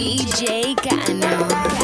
DJ Cano.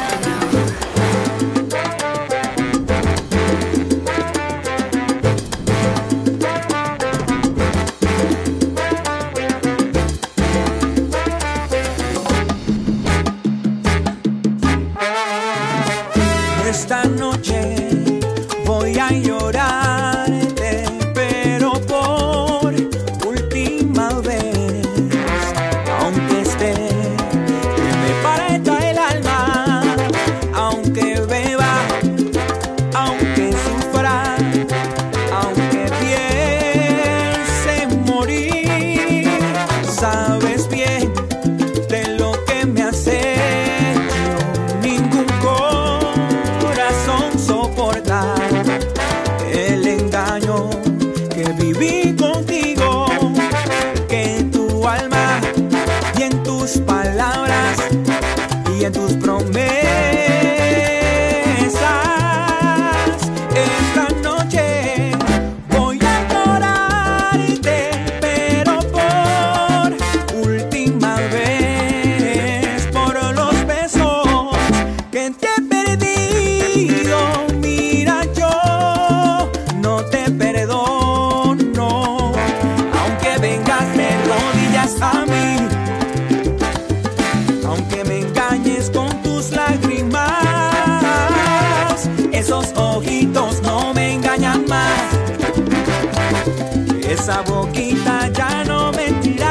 esa boquita ya no mentirá.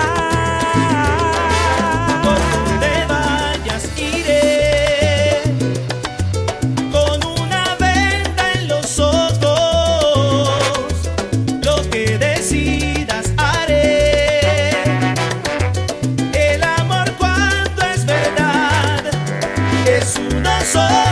por Donde vayas iré, con una venda en los ojos, lo que decidas haré. El amor cuando es verdad, es una sola.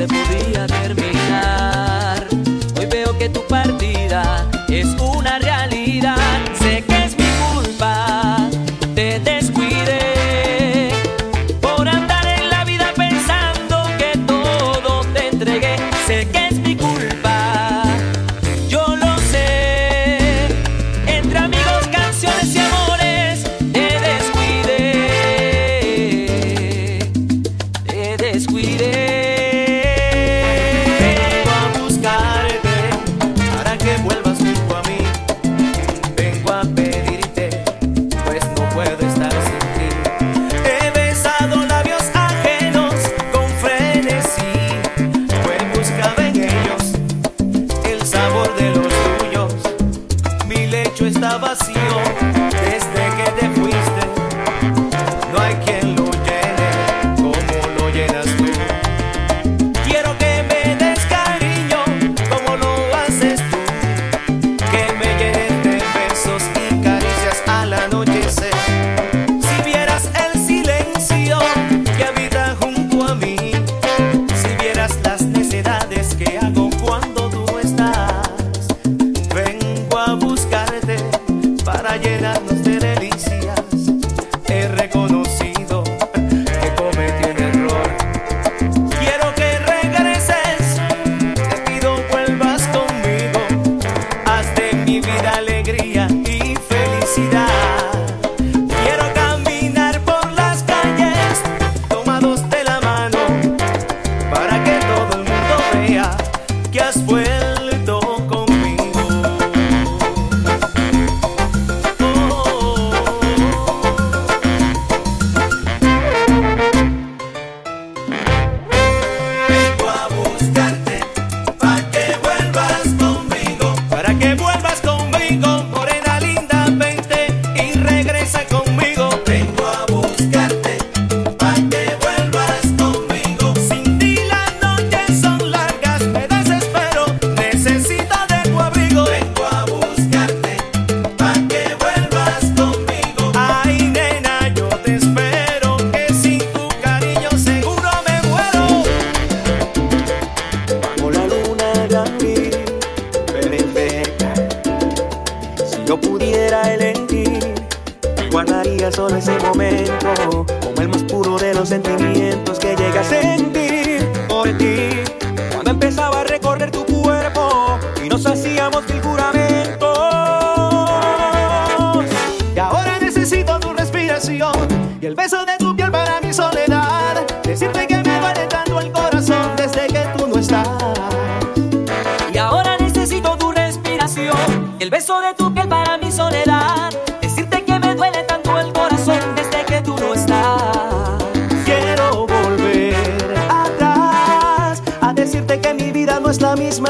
se podía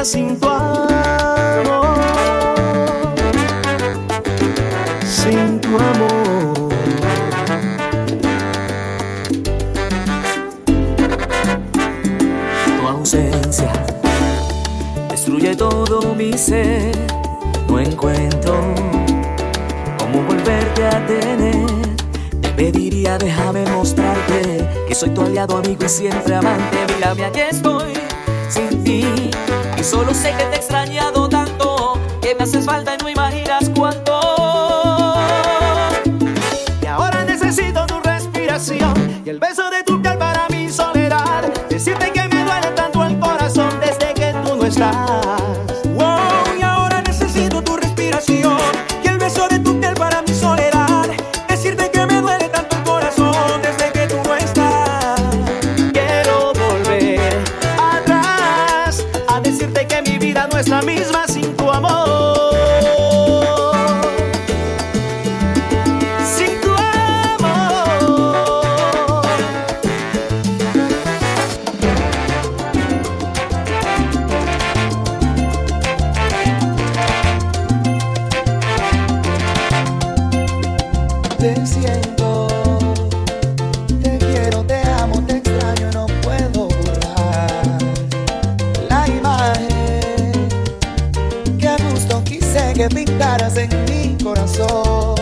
sin tu amor. Sin tu amor. Tu ausencia destruye todo mi ser. No encuentro cómo volverte a tener. Te diría déjame mostrarte que soy tu aliado, amigo y siempre amante. Mírame, aquí estoy sin ti. Solo sé que te he extrañado tanto, que me haces falta y no imaginas cuánto. Y ahora necesito tu respiración y el beso de tu piel para mi soledad. Decirte que me duele tanto el corazón desde que tú no estás. que pintaras en mi corazón.